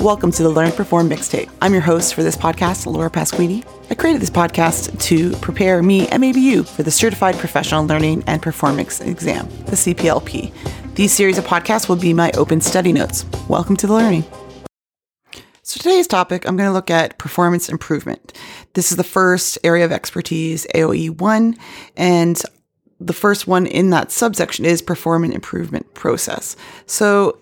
Welcome to the Learn Perform Mixtape. I'm your host for this podcast, Laura Pasquini. I created this podcast to prepare me and maybe you for the Certified Professional Learning and Performance Exam, the CPLP. These series of podcasts will be my open study notes. Welcome to the learning. So today's topic, I'm going to look at performance improvement. This is the first area of expertise, AOE 1, and the first one in that subsection is performance improvement process. So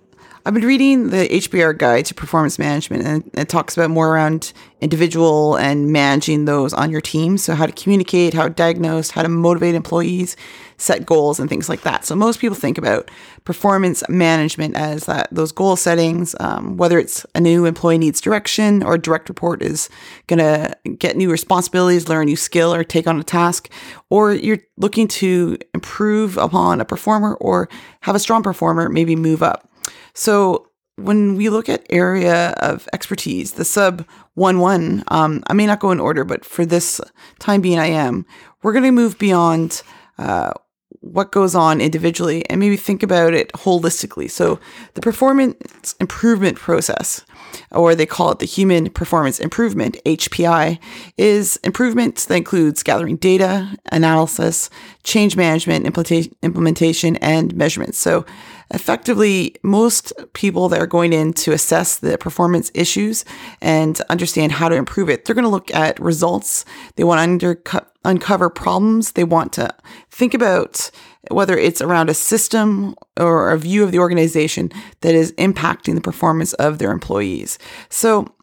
I've been reading the HBR guide to performance management and it talks about more around individual and managing those on your team. So how to communicate, how to diagnose, how to motivate employees, set goals and things like that. So most people think about performance management as that those goal settings, um, whether it's a new employee needs direction or a direct report is going to get new responsibilities, learn a new skill or take on a task, or you're looking to improve upon a performer or have a strong performer maybe move up. So when we look at area of expertise, the sub one one, um, I may not go in order, but for this time being, I am. We're going to move beyond uh, what goes on individually and maybe think about it holistically. So the performance improvement process, or they call it the human performance improvement HPI, is improvement that includes gathering data, analysis, change management, implementation, and measurement. So effectively most people that are going in to assess the performance issues and understand how to improve it, they're going to look at results. They want to uncover problems. They want to think about whether it's around a system or a view of the organization that is impacting the performance of their employees. So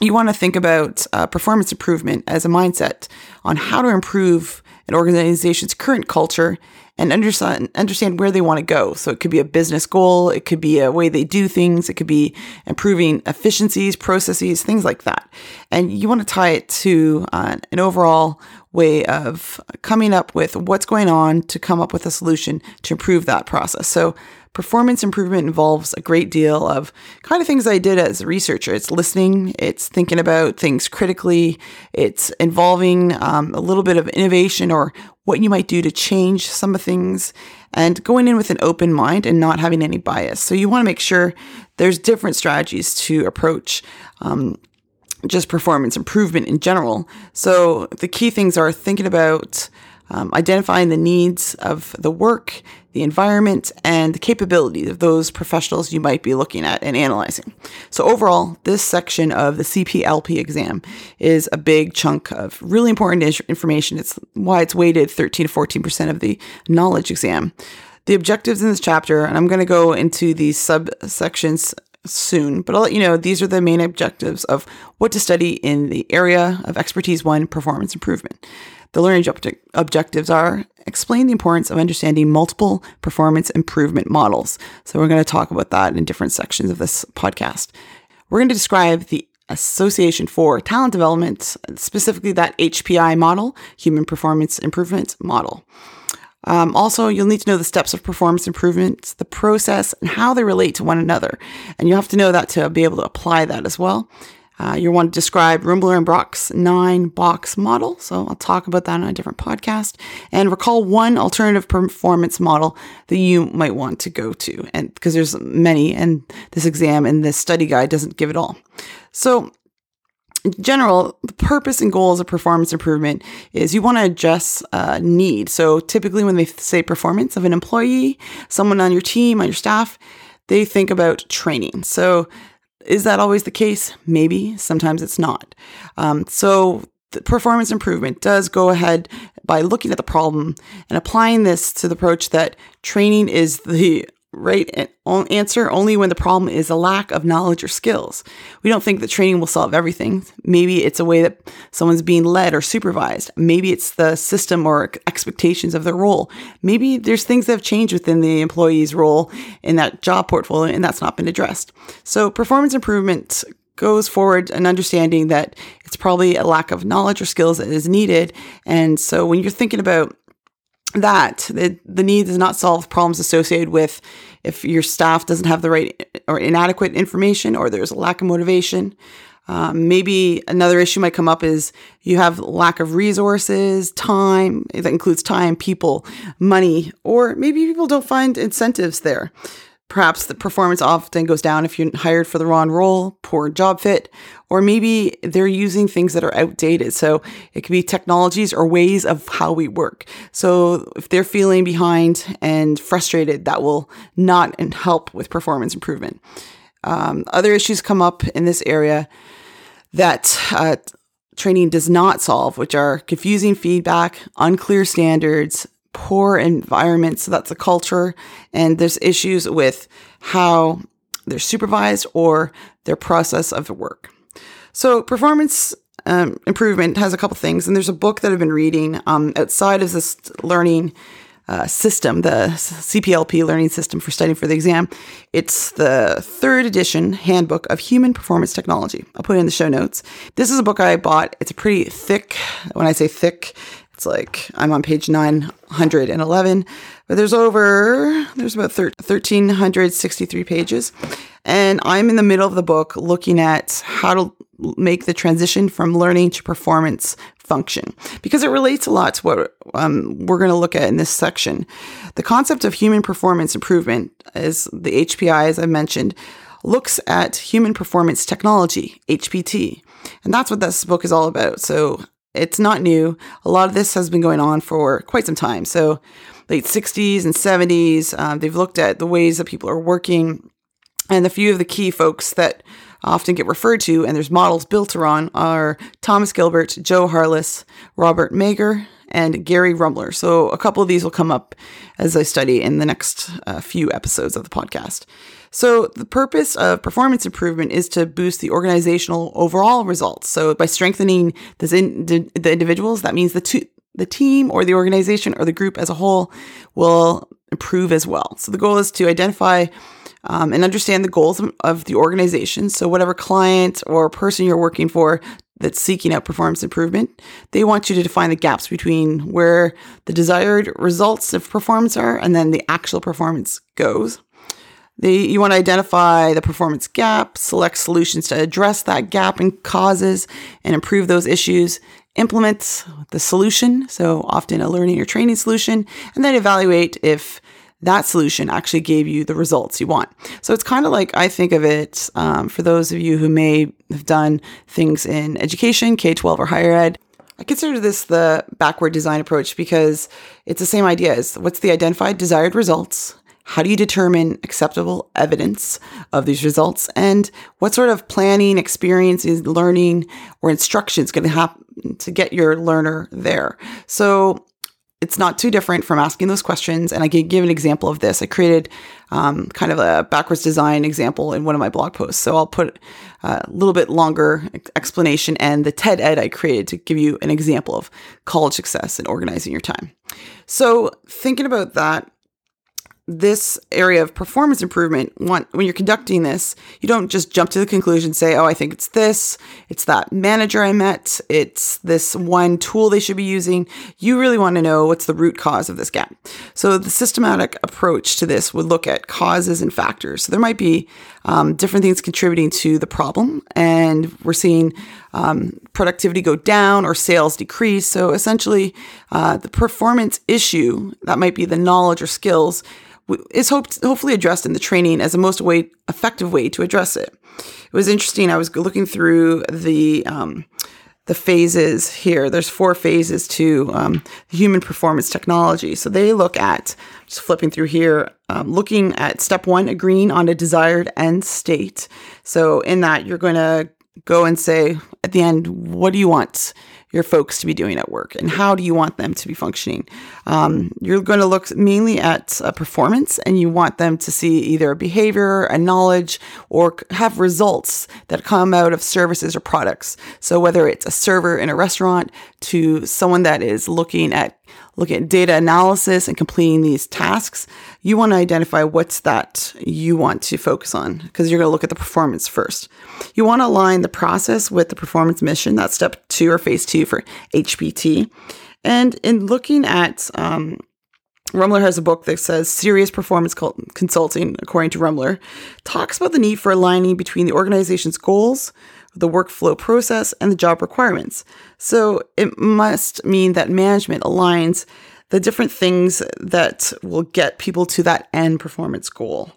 you want to think about uh, performance improvement as a mindset on how to improve an organization's current culture and understand understand where they want to go. So it could be a business goal, it could be a way they do things, it could be improving efficiencies, processes, things like that. And you want to tie it to uh, an overall way of coming up with what's going on to come up with a solution to improve that process. So performance improvement involves a great deal of kind of things I did as a researcher. It's listening, it's thinking about things critically, it's involving um, a little bit of innovation or what you might do to change some of things and going in with an open mind and not having any bias. So you want to make sure there's different strategies to approach um, just performance improvement in general. So the key things are thinking about um, identifying the needs of the work, the environment, and the capabilities of those professionals you might be looking at and analyzing. So, overall, this section of the CPLP exam is a big chunk of really important information. It's why it's weighted 13 to 14% of the knowledge exam. The objectives in this chapter, and I'm going to go into these subsections soon, but I'll let you know these are the main objectives of what to study in the area of expertise one performance improvement. The learning object- objectives are explain the importance of understanding multiple performance improvement models. So, we're going to talk about that in different sections of this podcast. We're going to describe the Association for Talent Development, specifically that HPI model, Human Performance Improvement Model. Um, also, you'll need to know the steps of performance improvement, the process, and how they relate to one another. And you have to know that to be able to apply that as well. Uh, you want to describe Rummler and Brock's nine box model. So I'll talk about that on a different podcast. And recall one alternative performance model that you might want to go to. And because there's many, and this exam and this study guide doesn't give it all. So in general, the purpose and goals of performance improvement is you want to address a need. So typically when they say performance of an employee, someone on your team, on your staff, they think about training. So is that always the case? Maybe. Sometimes it's not. Um, so performance improvement does go ahead by looking at the problem and applying this to the approach that training is the right answer only when the problem is a lack of knowledge or skills. We don't think that training will solve everything. Maybe it's a way that someone's being led or supervised. Maybe it's the system or expectations of their role. Maybe there's things that have changed within the employee's role in that job portfolio and that's not been addressed. So performance improvement goes forward and understanding that it's probably a lack of knowledge or skills that is needed. And so when you're thinking about that the, the need does not solve problems associated with if your staff doesn't have the right or inadequate information or there's a lack of motivation. Um, maybe another issue might come up is you have lack of resources time that includes time people money or maybe people don't find incentives there Perhaps the performance often goes down if you're hired for the wrong role, poor job fit, or maybe they're using things that are outdated. So it could be technologies or ways of how we work. So if they're feeling behind and frustrated, that will not help with performance improvement. Um, other issues come up in this area that uh, training does not solve, which are confusing feedback, unclear standards, poor environment. So that's a culture. And there's issues with how they're supervised or their process of the work. So performance um, improvement has a couple things. And there's a book that I've been reading um, outside of this learning uh, system, the CPLP learning system for studying for the exam. It's the third edition handbook of human performance technology. I'll put it in the show notes. This is a book I bought. It's a pretty thick, when I say thick, it's like I'm on page 911, but there's over, there's about 1,363 pages. And I'm in the middle of the book looking at how to make the transition from learning to performance function because it relates a lot to what um, we're going to look at in this section. The concept of human performance improvement is the HPI, as I mentioned, looks at human performance technology, HPT. And that's what this book is all about. So it's not new. A lot of this has been going on for quite some time. So, late 60s and 70s, um, they've looked at the ways that people are working. And a few of the key folks that often get referred to, and there's models built around, are Thomas Gilbert, Joe Harless, Robert Mager, and Gary Rummler. So, a couple of these will come up as I study in the next uh, few episodes of the podcast. So, the purpose of performance improvement is to boost the organizational overall results. So, by strengthening in, the individuals, that means the, the team or the organization or the group as a whole will improve as well. So, the goal is to identify um, and understand the goals of the organization. So, whatever client or person you're working for that's seeking out performance improvement, they want you to define the gaps between where the desired results of performance are and then the actual performance goes. You want to identify the performance gap, select solutions to address that gap and causes and improve those issues, implement the solution, so often a learning or training solution, and then evaluate if that solution actually gave you the results you want. So it's kind of like I think of it um, for those of you who may have done things in education, K 12 or higher ed. I consider this the backward design approach because it's the same idea as what's the identified desired results how do you determine acceptable evidence of these results? And what sort of planning, experiences, learning, or instruction is going to happen to get your learner there? So it's not too different from asking those questions. And I can give an example of this. I created um, kind of a backwards design example in one of my blog posts. So I'll put a little bit longer explanation and the TED Ed I created to give you an example of college success and organizing your time. So thinking about that, this area of performance improvement, when you're conducting this, you don't just jump to the conclusion, say, oh, I think it's this, it's that manager I met, it's this one tool they should be using. You really want to know what's the root cause of this gap. So the systematic approach to this would look at causes and factors. So there might be um, different things contributing to the problem, and we're seeing um, productivity go down or sales decrease. So essentially, uh, the performance issue that might be the knowledge or skills is hoped, hopefully addressed in the training as the most way, effective way to address it. It was interesting. I was looking through the um, the phases here. There's four phases to um, human performance technology. So they look at just flipping through here, um, looking at step one, agreeing on a desired end state. So in that, you're going to go and say at the end, what do you want? your folks to be doing at work and how do you want them to be functioning. Um, you're going to look mainly at a performance and you want them to see either a behavior, a knowledge, or have results that come out of services or products. So whether it's a server in a restaurant to someone that is looking at looking at data analysis and completing these tasks, you want to identify what's that you want to focus on because you're going to look at the performance first. You want to align the process with the performance mission. That's step two or phase two for HPT. And in looking at, um, Rummler has a book that says serious performance consulting, according to Rummler, talks about the need for aligning between the organization's goals, the workflow process, and the job requirements. So it must mean that management aligns the different things that will get people to that end performance goal.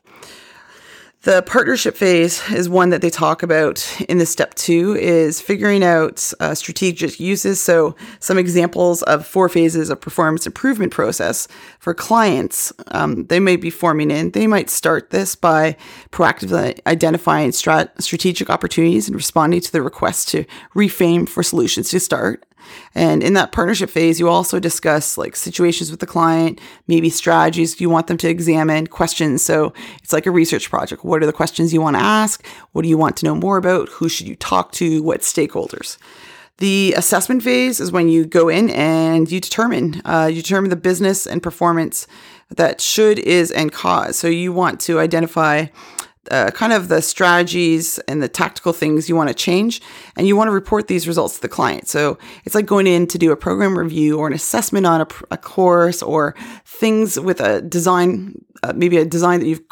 The partnership phase is one that they talk about in the step two is figuring out uh, strategic uses. So some examples of four phases of performance improvement process for clients. Um, they may be forming in. They might start this by proactively identifying strat- strategic opportunities and responding to the request to reframe for solutions to start. And in that partnership phase, you also discuss like situations with the client, maybe strategies you want them to examine, questions. So it's like a research project. What are the questions you want to ask? What do you want to know more about? Who should you talk to? What stakeholders? The assessment phase is when you go in and you determine uh, you determine the business and performance that should, is, and cause. So you want to identify uh, kind of the strategies and the tactical things you want to change, and you want to report these results to the client. So it's like going in to do a program review or an assessment on a, a course or things with a design, uh, maybe a design that you've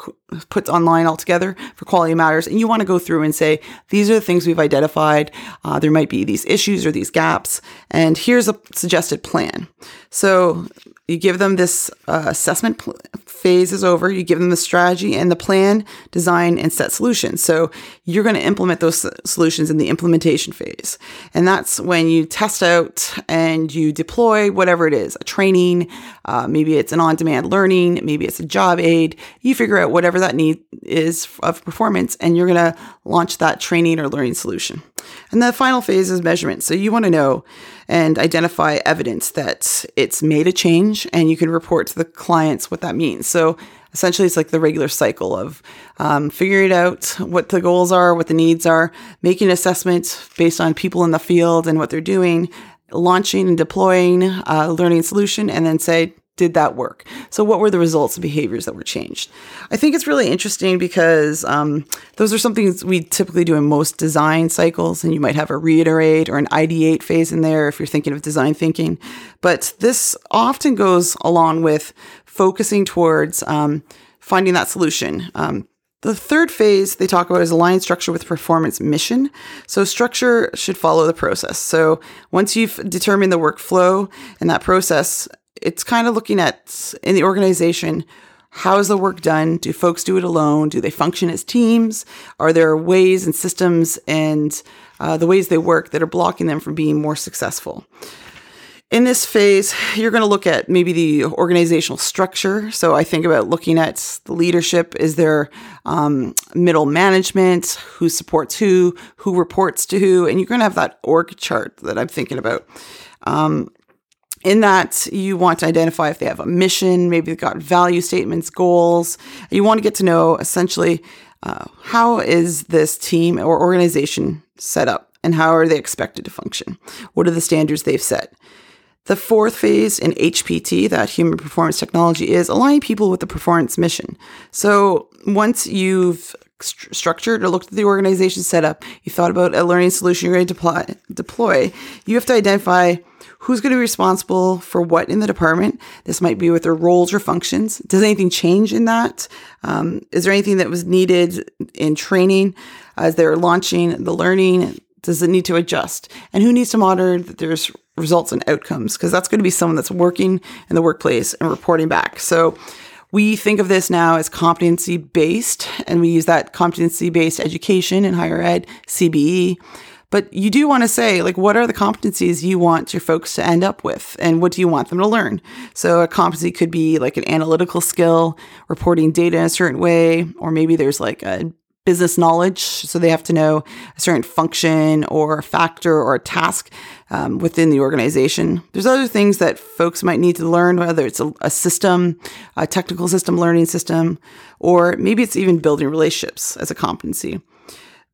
put online altogether for quality matters, and you want to go through and say these are the things we've identified. Uh, there might be these issues or these gaps, and here's a suggested plan. So you give them this uh, assessment pl- phase is over. You give them the strategy and the plan, design, and set solutions. So you're going to implement those solutions in the implementation phase. And that's when you test out and you deploy whatever it is a training, uh, maybe it's an on demand learning, maybe it's a job aid. You figure out whatever that need is of performance, and you're going to launch that training or learning solution. And the final phase is measurement. So you want to know and identify evidence that it's made a change and you can report to the clients what that means. So essentially, it's like the regular cycle of um, figuring out what the goals are, what the needs are, making assessments based on people in the field and what they're doing, launching and deploying a learning solution, and then say, did that work? So, what were the results and behaviors that were changed? I think it's really interesting because um, those are something we typically do in most design cycles, and you might have a reiterate or an ideate phase in there if you're thinking of design thinking. But this often goes along with focusing towards um, finding that solution. Um, the third phase they talk about is align structure with performance mission. So structure should follow the process. So once you've determined the workflow and that process, it's kind of looking at in the organization how is the work done? Do folks do it alone? Do they function as teams? Are there ways and systems and uh, the ways they work that are blocking them from being more successful? In this phase, you're going to look at maybe the organizational structure. So I think about looking at the leadership. Is there um, middle management? Who supports who? Who reports to who? And you're going to have that org chart that I'm thinking about. Um, in that you want to identify if they have a mission, maybe they've got value statements, goals. You want to get to know essentially uh, how is this team or organization set up and how are they expected to function? What are the standards they've set? The fourth phase in HPT, that human performance technology, is aligning people with the performance mission. So once you've st- structured or looked at the organization setup, you thought about a learning solution you're going to deploy, deploy you have to identify who's going to be responsible for what in the department. This might be with their roles or functions. Does anything change in that? Um, is there anything that was needed in training as they're launching the learning? Does it need to adjust? And who needs to monitor that there's results and outcomes? Because that's going to be someone that's working in the workplace and reporting back. So we think of this now as competency based, and we use that competency based education in higher ed, CBE. But you do want to say, like, what are the competencies you want your folks to end up with? And what do you want them to learn? So, a competency could be like an analytical skill, reporting data in a certain way, or maybe there's like a business knowledge. So, they have to know a certain function or a factor or a task um, within the organization. There's other things that folks might need to learn, whether it's a, a system, a technical system, learning system, or maybe it's even building relationships as a competency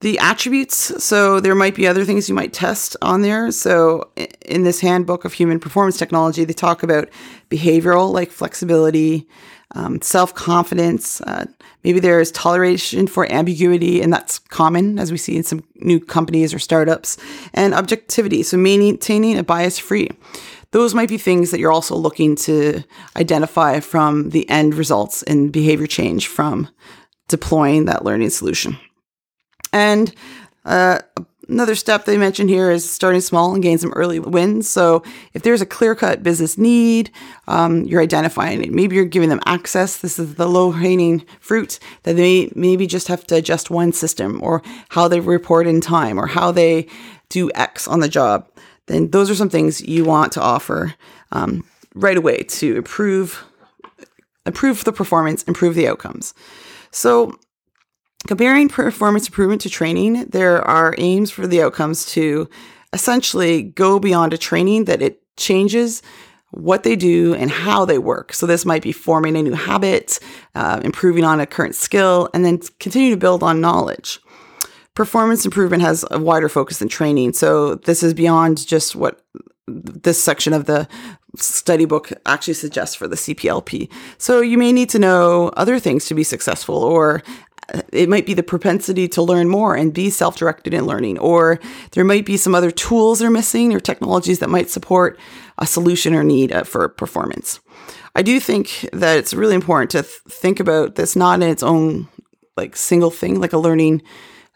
the attributes. So there might be other things you might test on there. So in this handbook of human performance technology, they talk about behavioral, like flexibility, um, self confidence. Uh, maybe there is toleration for ambiguity, and that's common as we see in some new companies or startups, and objectivity. So maintaining a bias free. Those might be things that you're also looking to identify from the end results in behavior change from deploying that learning solution. And uh, another step they mention here is starting small and gain some early wins. So if there's a clear cut business need, um, you're identifying it. Maybe you're giving them access. This is the low hanging fruit that they maybe just have to adjust one system or how they report in time or how they do X on the job. Then those are some things you want to offer um, right away to improve improve the performance, improve the outcomes. So Comparing performance improvement to training, there are aims for the outcomes to essentially go beyond a training that it changes what they do and how they work. So this might be forming a new habit, uh, improving on a current skill, and then continue to build on knowledge. Performance improvement has a wider focus than training. So this is beyond just what this section of the study book actually suggests for the CPLP. So you may need to know other things to be successful or it might be the propensity to learn more and be self directed in learning, or there might be some other tools they're missing or technologies that might support a solution or need uh, for performance. I do think that it's really important to th- think about this not in its own like single thing, like a learning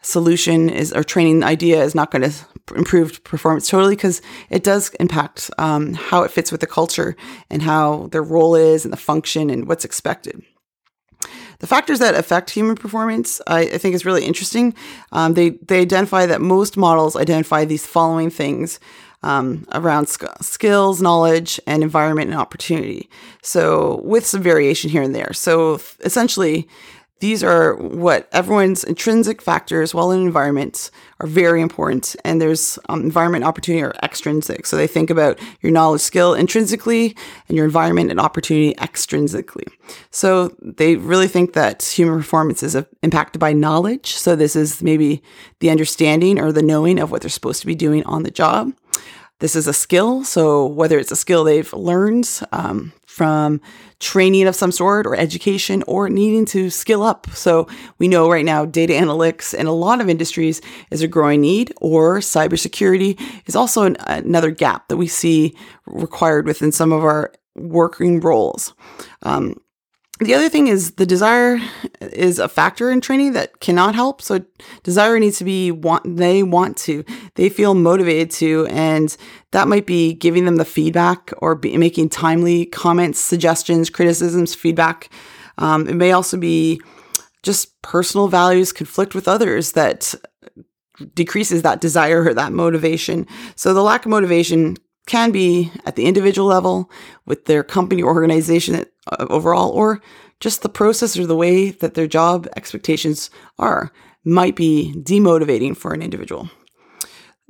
solution is or training idea is not going to improve performance totally because it does impact um, how it fits with the culture and how their role is and the function and what's expected. The factors that affect human performance, I, I think, is really interesting. Um, they they identify that most models identify these following things um, around sk- skills, knowledge, and environment and opportunity. So, with some variation here and there. So, essentially, these are what everyone's intrinsic factors while in environments are very important. And there's um, environment opportunity or extrinsic. So they think about your knowledge skill intrinsically and your environment and opportunity extrinsically. So they really think that human performance is impacted by knowledge. So this is maybe the understanding or the knowing of what they're supposed to be doing on the job. This is a skill. So whether it's a skill they've learned um, from training of some sort or education or needing to skill up. So we know right now data analytics in a lot of industries is a growing need or cybersecurity is also an, another gap that we see required within some of our working roles. Um, the other thing is the desire is a factor in training that cannot help. So desire needs to be want they want to, they feel motivated to, and that might be giving them the feedback or be making timely comments, suggestions, criticisms, feedback. Um, it may also be just personal values conflict with others that decreases that desire or that motivation. So the lack of motivation can be at the individual level with their company or organization uh, overall, or just the process or the way that their job expectations are might be demotivating for an individual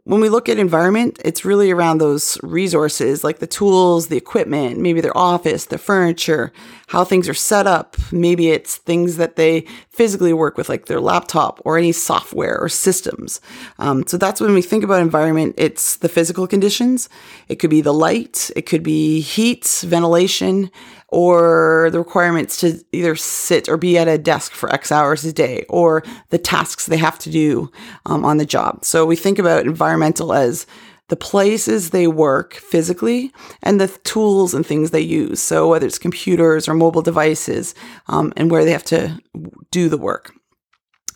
when we look at environment, it's really around those resources like the tools, the equipment, maybe their office, the furniture, how things are set up. Maybe it's things that they physically work with, like their laptop or any software or systems. Um, so that's when we think about environment, it's the physical conditions. It could be the light, it could be heat, ventilation, or the requirements to either sit or be at a desk for X hours a day, or the tasks they have to do um, on the job. So we think about environmental as the places they work physically and the tools and things they use. So whether it's computers or mobile devices, um, and where they have to do the work.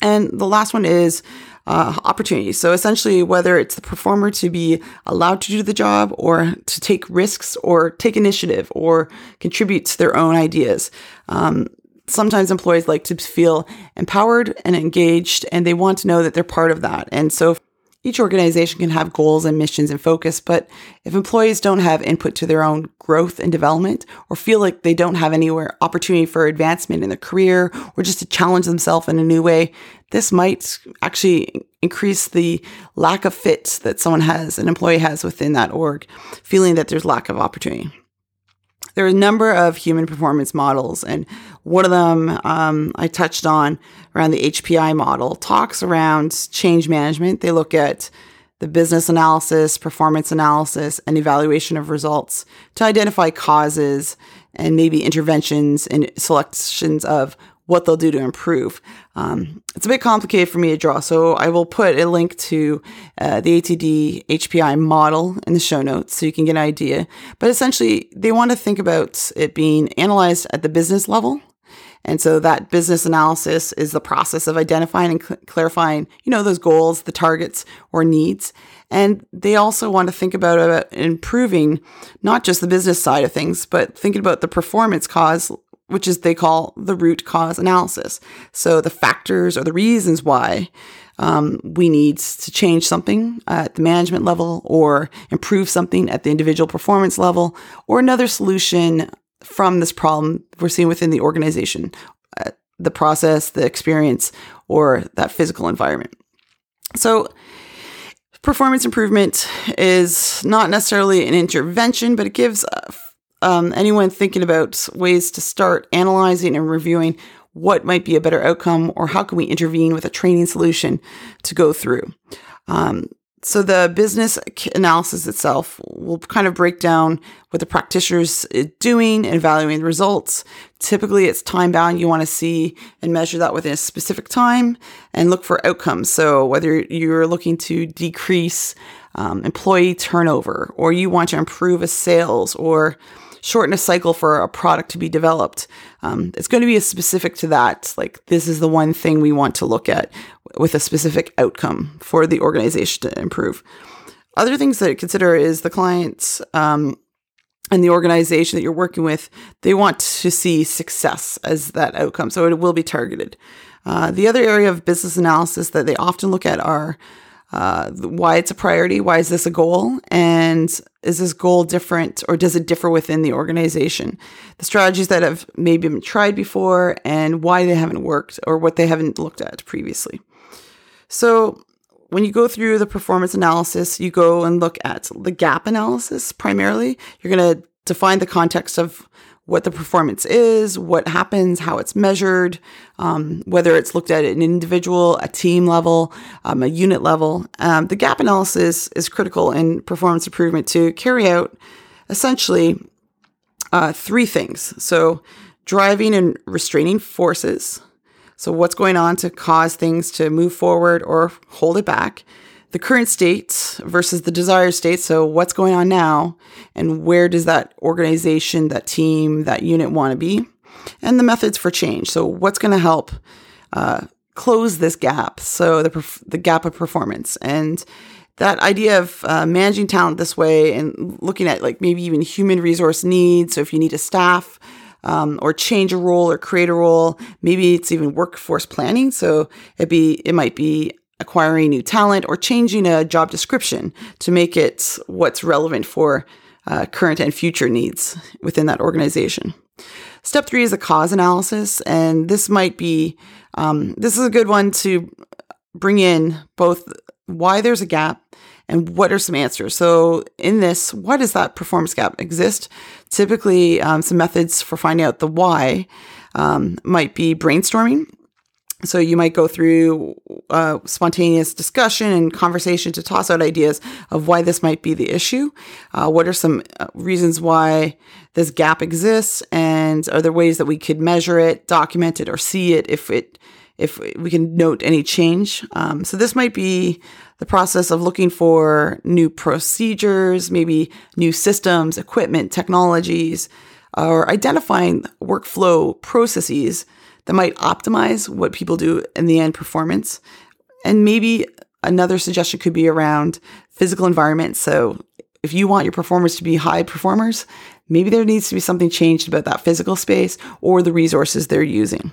And the last one is uh, opportunities. So essentially, whether it's the performer to be allowed to do the job or to take risks or take initiative or contribute to their own ideas. Um, sometimes employees like to feel empowered and engaged, and they want to know that they're part of that. And so each organization can have goals and missions and focus, but if employees don't have input to their own growth and development or feel like they don't have anywhere opportunity for advancement in their career or just to challenge themselves in a new way, this might actually increase the lack of fit that someone has, an employee has within that org, feeling that there's lack of opportunity. There are a number of human performance models, and one of them um, I touched on around the HPI model talks around change management. They look at the business analysis, performance analysis, and evaluation of results to identify causes and maybe interventions and selections of what they'll do to improve. Um, it's a bit complicated for me to draw, so I will put a link to uh, the ATD HPI model in the show notes so you can get an idea. But essentially, they want to think about it being analyzed at the business level And so that business analysis is the process of identifying and cl- clarifying, you know, those goals, the targets or needs. And they also want to think about, about improving not just the business side of things, but thinking about the performance cause, which is they call the root cause analysis. So the factors or the reasons why um, we need to change something at the management level or improve something at the individual performance level or another solution from this problem we're seeing within the organization, uh, the process, the experience, or that physical environment. So, performance improvement is not necessarily an intervention, but it gives um, anyone thinking about ways to start analyzing and reviewing what might be a better outcome or how can we intervene with a training solution to go through. Um, so the business analysis itself will kind of break down what the practitioner's doing and evaluating the results. Typically, it's time bound. You want to see and measure that within a specific time and look for outcomes. So whether you're looking to decrease um, employee turnover or you want to improve a sales or shorten a cycle for a product to be developed. Um, it's going to be specific to that. Like this is the one thing we want to look at with a specific outcome for the organization to improve. Other things that consider is the clients um, and the organization that you're working with. They want to see success as that outcome, so it will be targeted. Uh, the other area of business analysis that they often look at are uh, why it's a priority, why is this a goal, and is this goal different or does it differ within the organization? The strategies that have maybe been tried before and why they haven't worked or what they haven't looked at previously. So, when you go through the performance analysis, you go and look at the gap analysis primarily. You're going to define the context of what the performance is, what happens, how it's measured, um, whether it's looked at at an individual, a team level, um, a unit level. Um, the gap analysis is critical in performance improvement to carry out essentially uh, three things. So, driving and restraining forces. So, what's going on to cause things to move forward or hold it back? The current state versus the desired state. So, what's going on now, and where does that organization, that team, that unit want to be, and the methods for change. So, what's going to help uh, close this gap? So, the perf- the gap of performance and that idea of uh, managing talent this way and looking at like maybe even human resource needs. So, if you need a staff. Um, or change a role or create a role. Maybe it's even workforce planning. So it be it might be acquiring new talent, or changing a job description to make it what's relevant for uh, current and future needs within that organization. Step three is a cause analysis, and this might be um, this is a good one to bring in both why there's a gap and what are some answers. So, in this, why does that performance gap exist? Typically, um, some methods for finding out the why um, might be brainstorming. So you might go through uh, spontaneous discussion and conversation to toss out ideas of why this might be the issue. Uh, what are some uh, reasons why this gap exists, and are there ways that we could measure it, document it, or see it if it if we can note any change? Um, so this might be the process of looking for new procedures, maybe new systems, equipment, technologies, or identifying workflow processes that might optimize what people do in the end performance. And maybe another suggestion could be around physical environment. So if you want your performers to be high performers, maybe there needs to be something changed about that physical space or the resources they're using.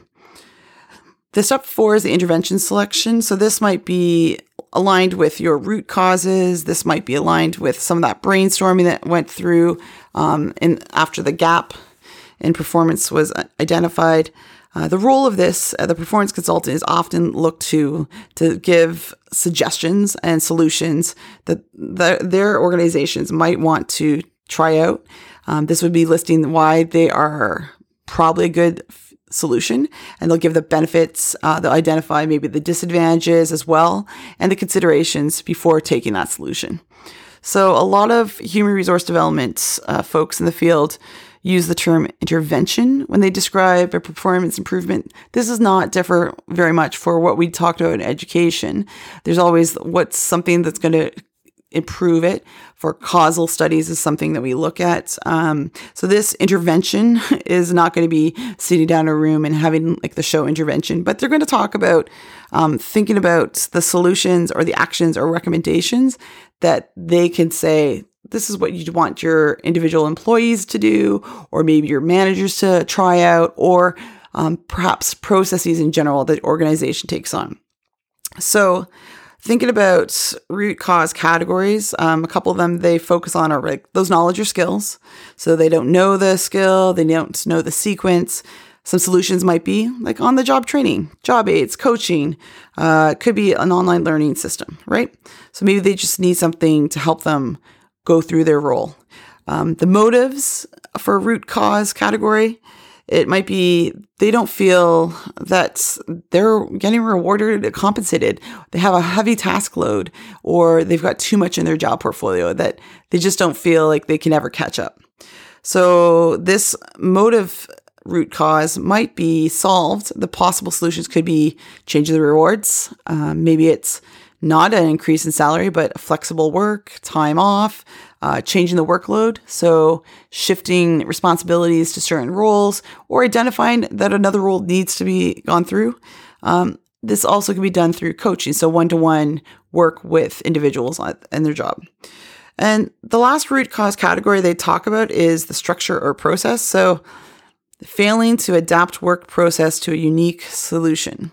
The step four is the intervention selection. So this might be aligned with your root causes. This might be aligned with some of that brainstorming that went through um, in after the gap in performance was identified. Uh, the role of this, uh, the performance consultant, is often looked to to give suggestions and solutions that the, their organizations might want to try out. Um, this would be listing why they are probably a good f- solution, and they'll give the benefits. Uh, they'll identify maybe the disadvantages as well and the considerations before taking that solution. So, a lot of human resource development uh, folks in the field use the term intervention when they describe a performance improvement. This does not differ very much for what we talked about in education. There's always what's something that's going to improve it. For causal studies is something that we look at. Um, so this intervention is not going to be sitting down in a room and having like the show intervention, but they're going to talk about um, thinking about the solutions or the actions or recommendations that they can say this is what you'd want your individual employees to do, or maybe your managers to try out, or um, perhaps processes in general that organization takes on. So, thinking about root cause categories, um, a couple of them they focus on are like those knowledge or skills. So they don't know the skill, they don't know the sequence. Some solutions might be like on the job training, job aids, coaching. Uh, could be an online learning system, right? So maybe they just need something to help them go through their role. Um, the motives for root cause category, it might be they don't feel that they're getting rewarded or compensated. They have a heavy task load or they've got too much in their job portfolio that they just don't feel like they can ever catch up. So this motive root cause might be solved. The possible solutions could be changing the rewards. Um, maybe it's not an increase in salary, but flexible work, time off, uh, changing the workload. So shifting responsibilities to certain roles or identifying that another role needs to be gone through. Um, this also can be done through coaching. So one to one work with individuals and their job. And the last root cause category they talk about is the structure or process. So failing to adapt work process to a unique solution.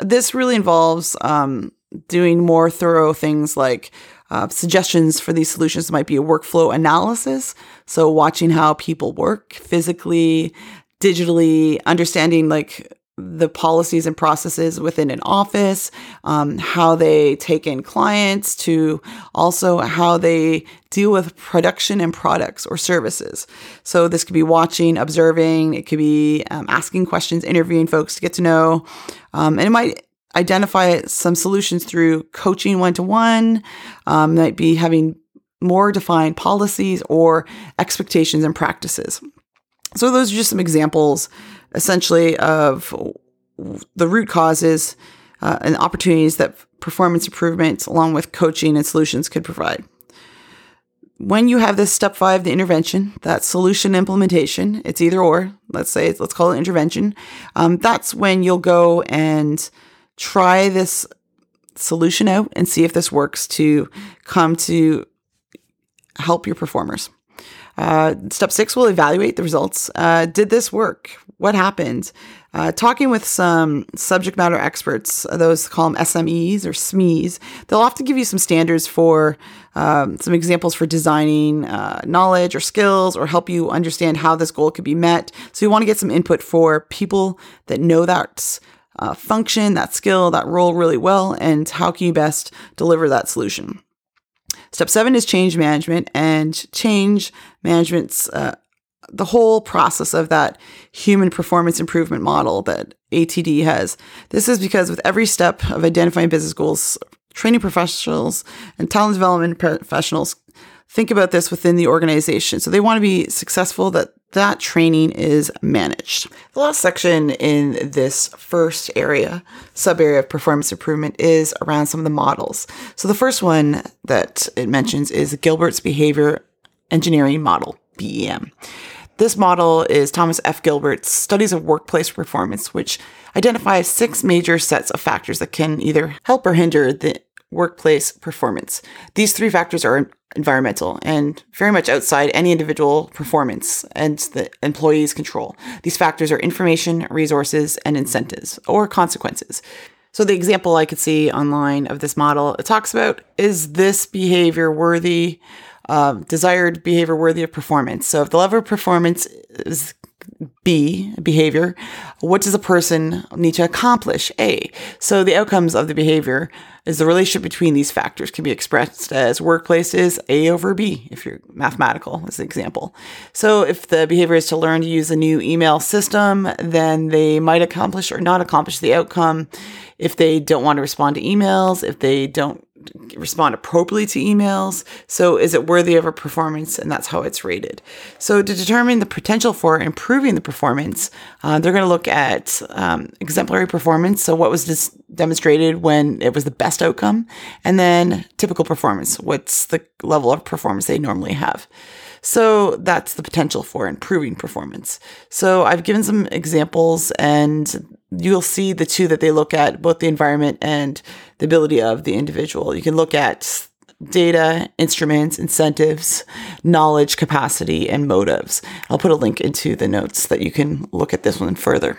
This really involves um, doing more thorough things like uh, suggestions for these solutions might be a workflow analysis. So, watching how people work physically, digitally, understanding like the policies and processes within an office, um, how they take in clients, to also how they deal with production and products or services. So, this could be watching, observing, it could be um, asking questions, interviewing folks to get to know, um, and it might identify some solutions through coaching one to one, might be having more defined policies or expectations and practices. So, those are just some examples essentially of the root causes uh, and opportunities that performance improvement, along with coaching and solutions, could provide. When you have this step five, the intervention, that solution implementation, it's either or. Let's say, let's call it intervention. Um, that's when you'll go and try this solution out and see if this works to come to help your performers. Uh, step six will evaluate the results. Uh, did this work? What happened? Uh, talking with some subject matter experts, uh, those call them SMEs or SMEs, they'll often give you some standards for um, some examples for designing uh, knowledge or skills or help you understand how this goal could be met. So you want to get some input for people that know that uh, function, that skill, that role really well, and how can you best deliver that solution. Step seven is change management, and change management's uh, the whole process of that human performance improvement model that ATD has. This is because with every step of identifying business goals, training professionals and talent development professionals think about this within the organization. So they want to be successful that that training is managed. The last section in this first area, sub area of performance improvement, is around some of the models. So the first one that it mentions is Gilbert's behavior engineering model, BEM. This model is Thomas F. Gilbert's Studies of Workplace Performance, which identifies six major sets of factors that can either help or hinder the workplace performance. These three factors are environmental and very much outside any individual performance and the employee's control. These factors are information, resources, and incentives or consequences. So the example I could see online of this model, it talks about is this behavior worthy, uh, desired behavior worthy of performance. So if the level of performance is B, behavior, what does a person need to accomplish? A. So the outcomes of the behavior is the relationship between these factors can be expressed as workplace is A over B, if you're mathematical, as an example. So if the behavior is to learn to use a new email system, then they might accomplish or not accomplish the outcome. If they don't want to respond to emails, if they don't respond appropriately to emails? So, is it worthy of a performance? And that's how it's rated. So, to determine the potential for improving the performance, uh, they're going to look at um, exemplary performance. So, what was this demonstrated when it was the best outcome? And then typical performance. What's the level of performance they normally have? So that's the potential for improving performance. So I've given some examples and you'll see the two that they look at, both the environment and the ability of the individual. You can look at data, instruments, incentives, knowledge, capacity, and motives. I'll put a link into the notes that you can look at this one further.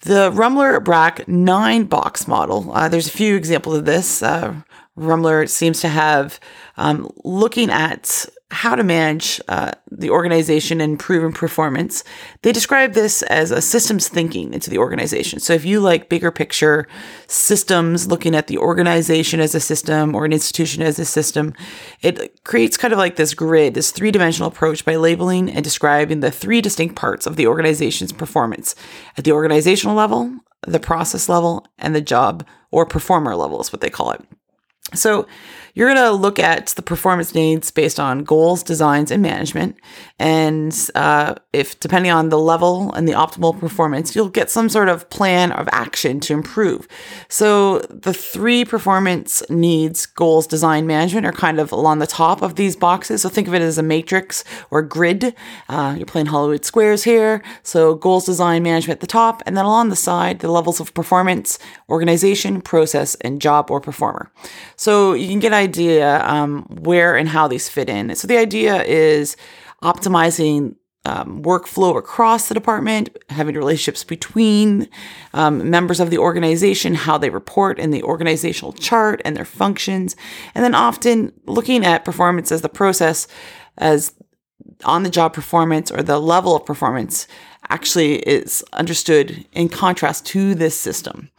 The Rummler Brack nine box model, uh, there's a few examples of this. Uh, Rummler seems to have um, looking at how to manage uh, the organization and improve performance. They describe this as a systems thinking into the organization. So if you like bigger picture systems, looking at the organization as a system or an institution as a system, it creates kind of like this grid, this three dimensional approach by labeling and describing the three distinct parts of the organization's performance at the organizational level, the process level, and the job or performer level is what they call it. So you're going to look at the performance needs based on goals, designs, and management. And uh, if depending on the level and the optimal performance, you'll get some sort of plan of action to improve. So the three performance needs, goals, design, management are kind of along the top of these boxes. So think of it as a matrix or grid. Uh, you're playing Hollywood squares here. So goals, design, management at the top, and then along the side, the levels of performance, organization, process, and job or performer. So you can get an idea um, where and how these fit in. So the idea is optimizing um, workflow across the department, having relationships between um, members of the organization, how they report in the organizational chart and their functions, and then often looking at performance as the process as on the job performance or the level of performance actually is understood in contrast to this system.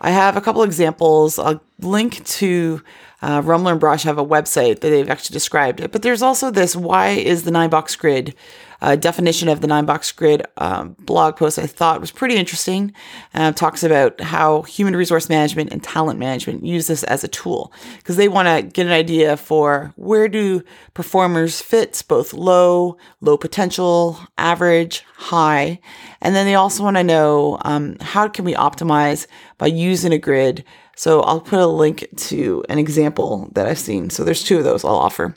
I have a couple examples. I'll link to uh, Rummler and Brache have a website that they've actually described it. But there's also this why is the nine box grid uh, definition of the nine box grid um, blog post I thought was pretty interesting. Uh, talks about how human resource management and talent management use this as a tool because they want to get an idea for where do performers fit both low, low potential, average, high. And then they also want to know um, how can we optimize by using a grid so I'll put a link to an example that I've seen. So there's two of those I'll offer.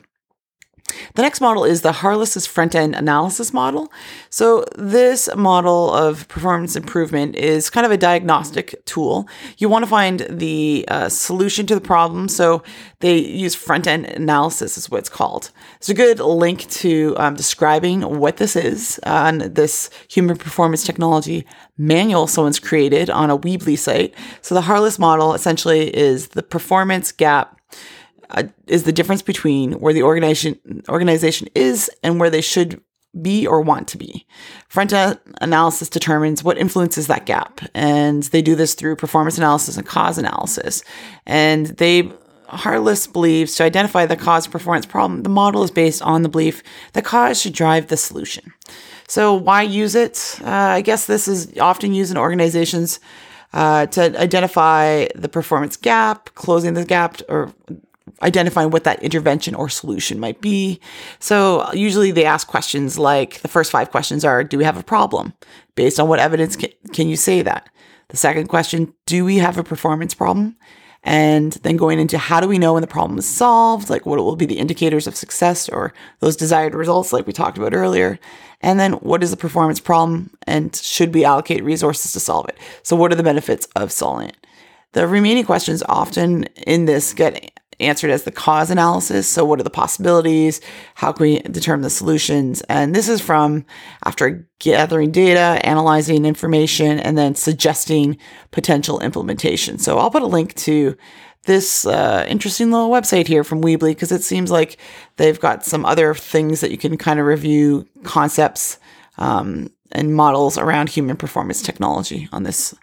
The next model is the Harless's front end analysis model. So, this model of performance improvement is kind of a diagnostic tool. You want to find the uh, solution to the problem. So, they use front end analysis, is what it's called. It's a good link to um, describing what this is on this human performance technology manual someone's created on a Weebly site. So, the Harless model essentially is the performance gap uh, is the difference between where the organization organization is and where they should be or want to be. Front end analysis determines what influences that gap, and they do this through performance analysis and cause analysis. And they Harless believes to identify the cause performance problem, the model is based on the belief that cause should drive the solution. So, why use it? Uh, I guess this is often used in organizations uh, to identify the performance gap, closing the gap, or identifying what that intervention or solution might be. So usually they ask questions like the first five questions are Do we have a problem? Based on what evidence can, can you say that? The second question Do we have a performance problem? And then going into how do we know when the problem is solved? Like what will be the indicators of success or those desired results, like we talked about earlier? And then what is the performance problem and should we allocate resources to solve it? So, what are the benefits of solving it? The remaining questions often in this get answered as the cause analysis. So, what are the possibilities? How can we determine the solutions? And this is from after gathering data, analyzing information, and then suggesting potential implementation. So, I'll put a link to this uh, interesting little website here from Weebly because it seems like they've got some other things that you can kind of review concepts um, and models around human performance technology on this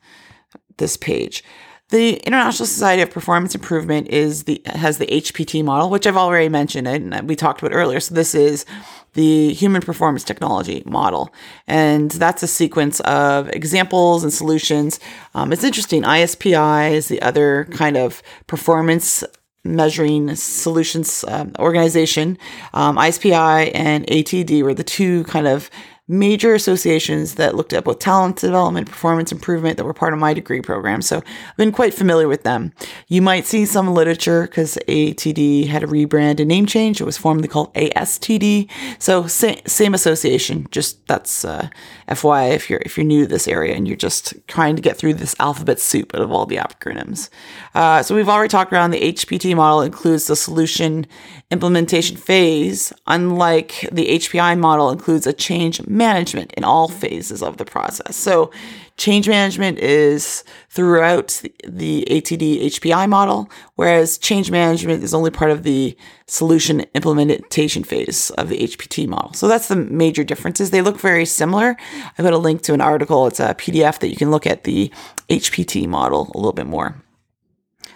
this page. The International Society of Performance Improvement is the has the HPT model, which I've already mentioned and we talked about earlier. So this is the human performance technology model, and that's a sequence of examples and solutions. Um, it's interesting. ISPI is the other kind of performance measuring solutions um, organization, um, ISPI and ATD were the two kind of major associations that looked at both talent development, performance improvement that were part of my degree program. So I've been quite familiar with them. You might see some literature because ATD had a rebrand and name change. It was formerly called ASTD. So sa- same association, just that's uh, FYI if you're if you're new to this area and you're just trying to get through this alphabet soup of all the acronyms. Uh, so we've already talked around the HPT model includes the solution implementation phase, unlike the HPI model includes a change management in all phases of the process. So change management is throughout the ATD HPI model, whereas change management is only part of the solution implementation phase of the HPT model. So that's the major differences. They look very similar. I put a link to an article. It's a PDF that you can look at the HPT model a little bit more.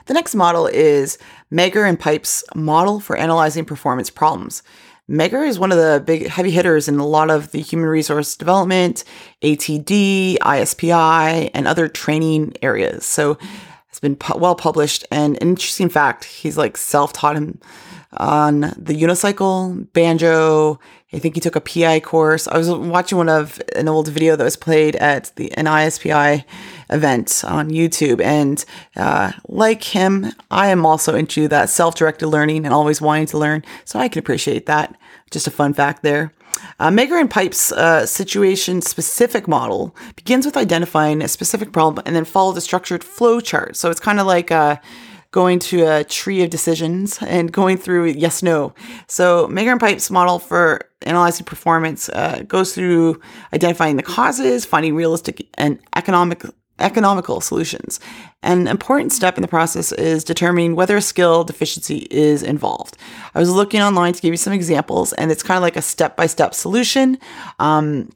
The next model is Mager and Pipe's model for analyzing performance problems. Mager is one of the big heavy hitters in a lot of the human resource development, ATD, ISPI, and other training areas. So it's been pu- well published. And an interesting fact, he's like self taught him on the unicycle, banjo. I think he took a PI course. I was watching one of an old video that was played at the an ISPI event on YouTube, and uh, like him, I am also into that self-directed learning and always wanting to learn. So I can appreciate that. Just a fun fact there. Uh, Mager and Pipe's uh, situation specific model begins with identifying a specific problem and then follow the structured flow chart. So it's kind of like uh, going to a tree of decisions and going through yes no. So Mager and Pipe's model for analyzing performance uh, goes through identifying the causes, finding realistic and economic economical solutions. An important step in the process is determining whether a skill deficiency is involved. I was looking online to give you some examples, and it's kind of like a step by step solution. Um,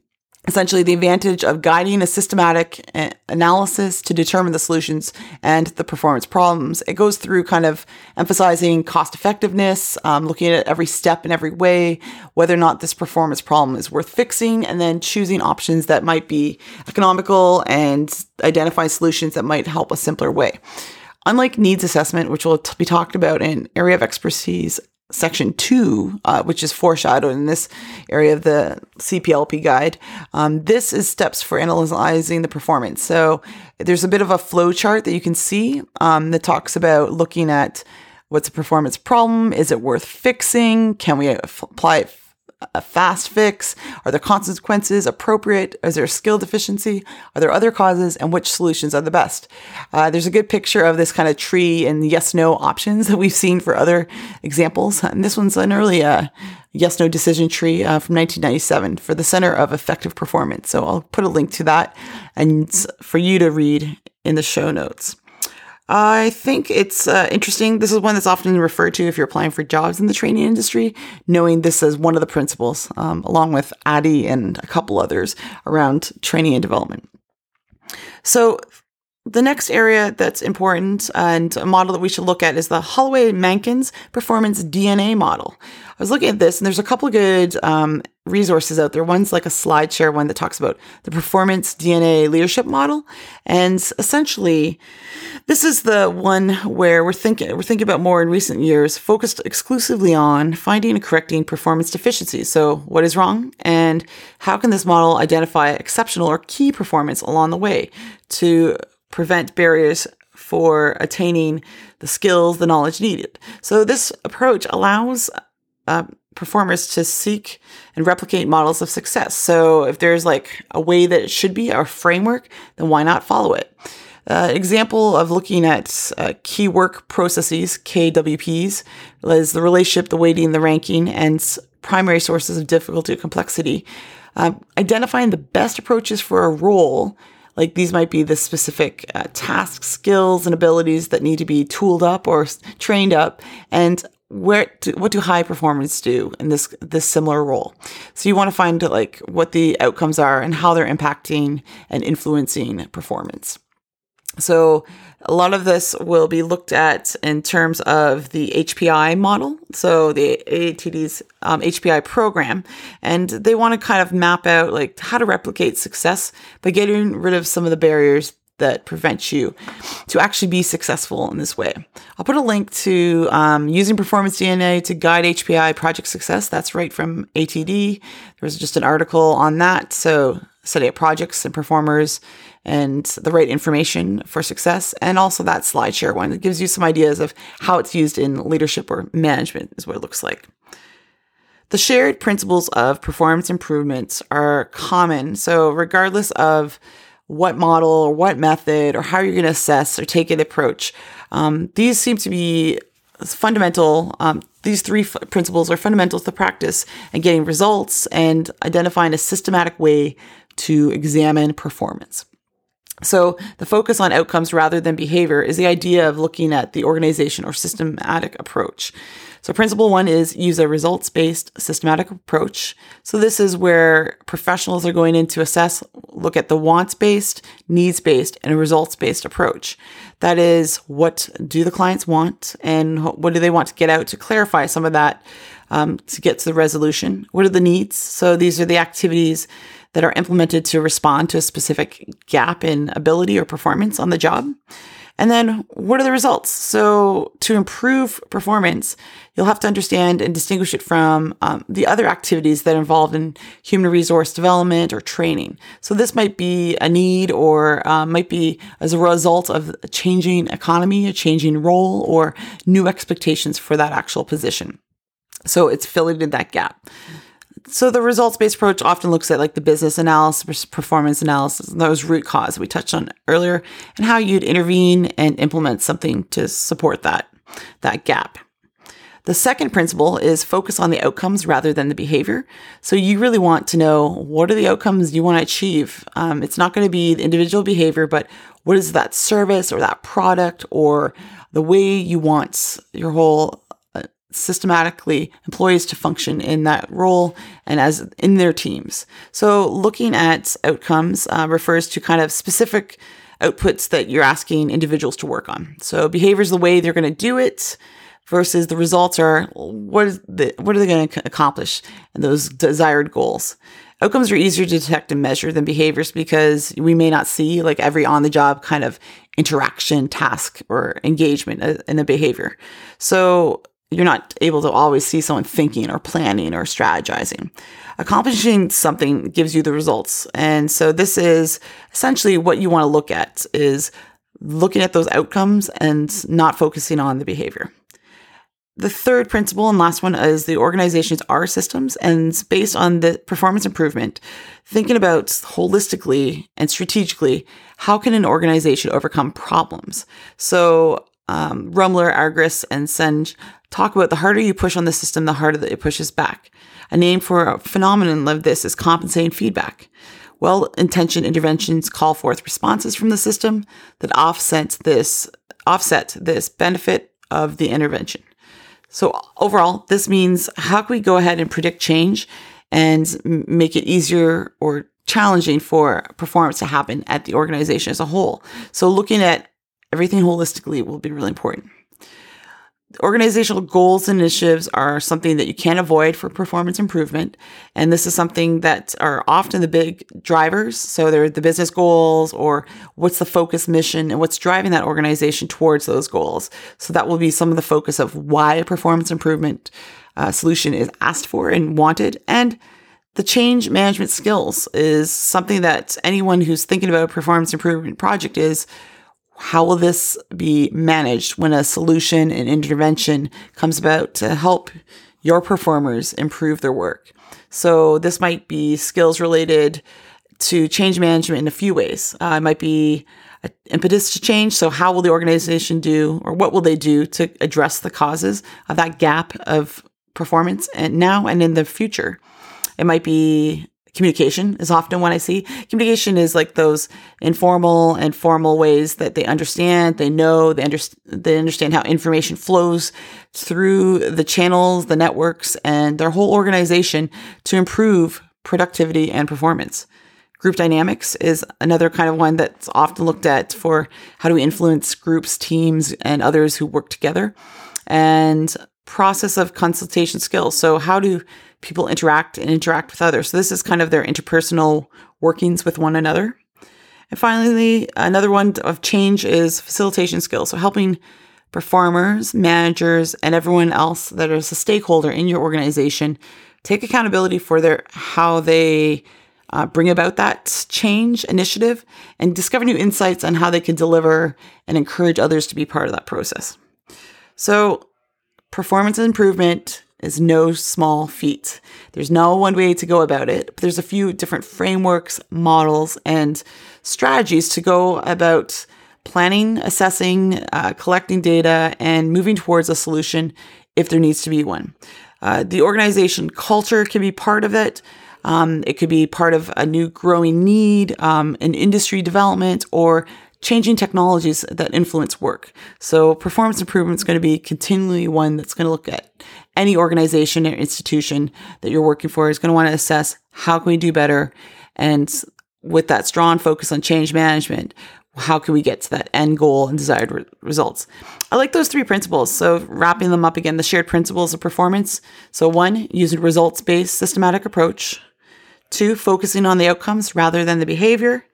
essentially the advantage of guiding a systematic eh, analysis to determine the solutions and the performance problems. It goes through kind of emphasizing cost effectiveness, um, looking at every step in every way, whether or not this performance problem is worth fixing, and then choosing options that might be economical and identifying solutions that might help a simpler way. Unlike needs assessment, which will be talked about in area of expertise section two, uh, which is foreshadowed in this area of the CPLP guide. Um, this is steps for analyzing the performance. So there's a bit of a flow chart that you can see um, that talks about looking at what's a performance problem, is it worth fixing, can we apply it a fast fix? Are the consequences appropriate? Is there a skill deficiency? Are there other causes? And which solutions are the best? Uh, there's a good picture of this kind of tree and yes no options that we've seen for other examples. And this one's an early uh, yes no decision tree uh, from 1997 for the Center of Effective Performance. So I'll put a link to that and for you to read in the show notes. I think it's uh, interesting. This is one that's often referred to if you're applying for jobs in the training industry, knowing this as one of the principles, um, along with ADDIE and a couple others around training and development. So, the next area that's important and a model that we should look at is the Holloway Mankins Performance DNA model. I was looking at this, and there's a couple of good um, resources out there. One's like a SlideShare one that talks about the Performance DNA Leadership Model, and essentially, this is the one where we're thinking we're thinking about more in recent years, focused exclusively on finding and correcting performance deficiencies. So, what is wrong, and how can this model identify exceptional or key performance along the way to prevent barriers for attaining the skills, the knowledge needed. So this approach allows uh, performers to seek and replicate models of success. So if there's like a way that it should be, or framework, then why not follow it? Uh, example of looking at uh, key work processes, KWPs, is the relationship, the weighting, the ranking, and primary sources of difficulty or complexity. Uh, identifying the best approaches for a role like these might be the specific uh, task skills and abilities that need to be tooled up or trained up and where what do high performers do in this this similar role? So you want to find like what the outcomes are and how they're impacting and influencing performance so a lot of this will be looked at in terms of the HPI model, so the ATD's um, HPI program, and they want to kind of map out like how to replicate success by getting rid of some of the barriers that prevent you to actually be successful in this way. I'll put a link to um, using performance DNA to guide HPI project success. That's right from ATD. There's just an article on that. So study up projects and performers and the right information for success. And also that SlideShare one that gives you some ideas of how it's used in leadership or management is what it looks like. The shared principles of performance improvements are common. So, regardless of what model or what method or how you're going to assess or take an approach, um, these seem to be fundamental. Um, these three f- principles are fundamental to practice and getting results and identifying a systematic way to examine performance. So, the focus on outcomes rather than behavior is the idea of looking at the organization or systematic approach. So, principle one is use a results based systematic approach. So, this is where professionals are going in to assess, look at the wants based, needs based, and results based approach. That is, what do the clients want and what do they want to get out to clarify some of that um, to get to the resolution? What are the needs? So, these are the activities that are implemented to respond to a specific gap in ability or performance on the job. And then what are the results? So to improve performance, you'll have to understand and distinguish it from um, the other activities that are involved in human resource development or training. So this might be a need or uh, might be as a result of a changing economy, a changing role, or new expectations for that actual position. So it's filling in that gap. So the results based approach often looks at like the business analysis, performance analysis, those root cause we touched on earlier, and how you'd intervene and implement something to support that that gap. The second principle is focus on the outcomes rather than the behavior. So you really want to know what are the outcomes you want to achieve. Um, it's not going to be the individual behavior, but what is that service or that product or the way you want your whole systematically employees to function in that role and as in their teams. So looking at outcomes uh, refers to kind of specific outputs that you're asking individuals to work on. So behavior is the way they're going to do it versus the results are what is the, what are they going to accomplish and those desired goals. Outcomes are easier to detect and measure than behaviors because we may not see like every on the job kind of interaction, task, or engagement uh, in a behavior. So you're not able to always see someone thinking or planning or strategizing. Accomplishing something gives you the results. And so this is essentially what you want to look at is looking at those outcomes and not focusing on the behavior. The third principle and last one is the organization's are systems and based on the performance improvement, thinking about holistically and strategically, how can an organization overcome problems? So um, Rummler, Argyris, and Senge talk about the harder you push on the system, the harder that it pushes back. A name for a phenomenon like this is compensating feedback. Well intentioned interventions call forth responses from the system that offset this offset this benefit of the intervention. So overall, this means how can we go ahead and predict change and make it easier or challenging for performance to happen at the organization as a whole. So looking at everything holistically will be really important. Organizational goals and initiatives are something that you can't avoid for performance improvement. And this is something that are often the big drivers. So they're the business goals or what's the focus mission and what's driving that organization towards those goals. So that will be some of the focus of why a performance improvement uh, solution is asked for and wanted. And the change management skills is something that anyone who's thinking about a performance improvement project is how will this be managed when a solution and intervention comes about to help your performers improve their work? So this might be skills related to change management in a few ways. Uh, it might be impetus to change. So how will the organization do, or what will they do to address the causes of that gap of performance and now and in the future? It might be communication is often what I see. Communication is like those informal and formal ways that they understand, they know, they, under- they understand how information flows through the channels, the networks, and their whole organization to improve productivity and performance. Group dynamics is another kind of one that's often looked at for how do we influence groups, teams, and others who work together. And process of consultation skills. So, how do people interact and interact with others? So, this is kind of their interpersonal workings with one another. And finally, another one of change is facilitation skills. So helping performers, managers, and everyone else that is a stakeholder in your organization take accountability for their how they uh, bring about that change initiative and discover new insights on how they can deliver and encourage others to be part of that process. So, performance improvement is no small feat. There's no one way to go about it, but there's a few different frameworks, models, and strategies to go about planning, assessing, uh, collecting data, and moving towards a solution if there needs to be one. Uh, the organization culture can be part of it. Um, it could be part of a new growing need, um, an industry development, or changing technologies that influence work. So performance improvement is going to be continually one that's going to look at any organization or institution that you're working for is going to want to assess how can we do better? And with that strong focus on change management how can we get to that end goal and desired re- results? I like those three principles. So wrapping them up again the shared principles of performance. So one using a results based systematic approach. Two focusing on the outcomes rather than the behavior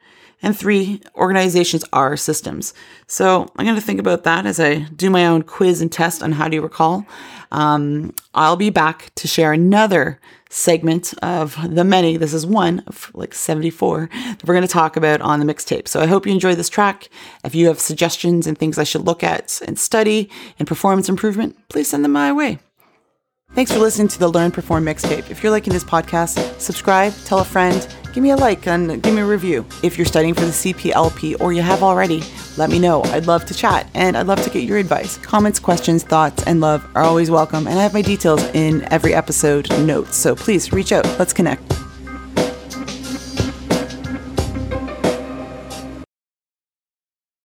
and three, organizations are systems. So I'm going to think about that as I do my own quiz and test on how do you recall. Um, I'll be back to share another segment of the many. This is one of like 74 that we're going to talk about on the mixtape. So I hope you enjoy this track. If you have suggestions and things I should look at and study and performance improvement, please send them my way. Thanks for listening to the Learn Perform mixtape. If you're liking this podcast, subscribe, tell a friend, give me a like, and give me a review. If you're studying for the CPLP or you have already, let me know. I'd love to chat and I'd love to get your advice. Comments, questions, thoughts, and love are always welcome. And I have my details in every episode notes. So please reach out. Let's connect.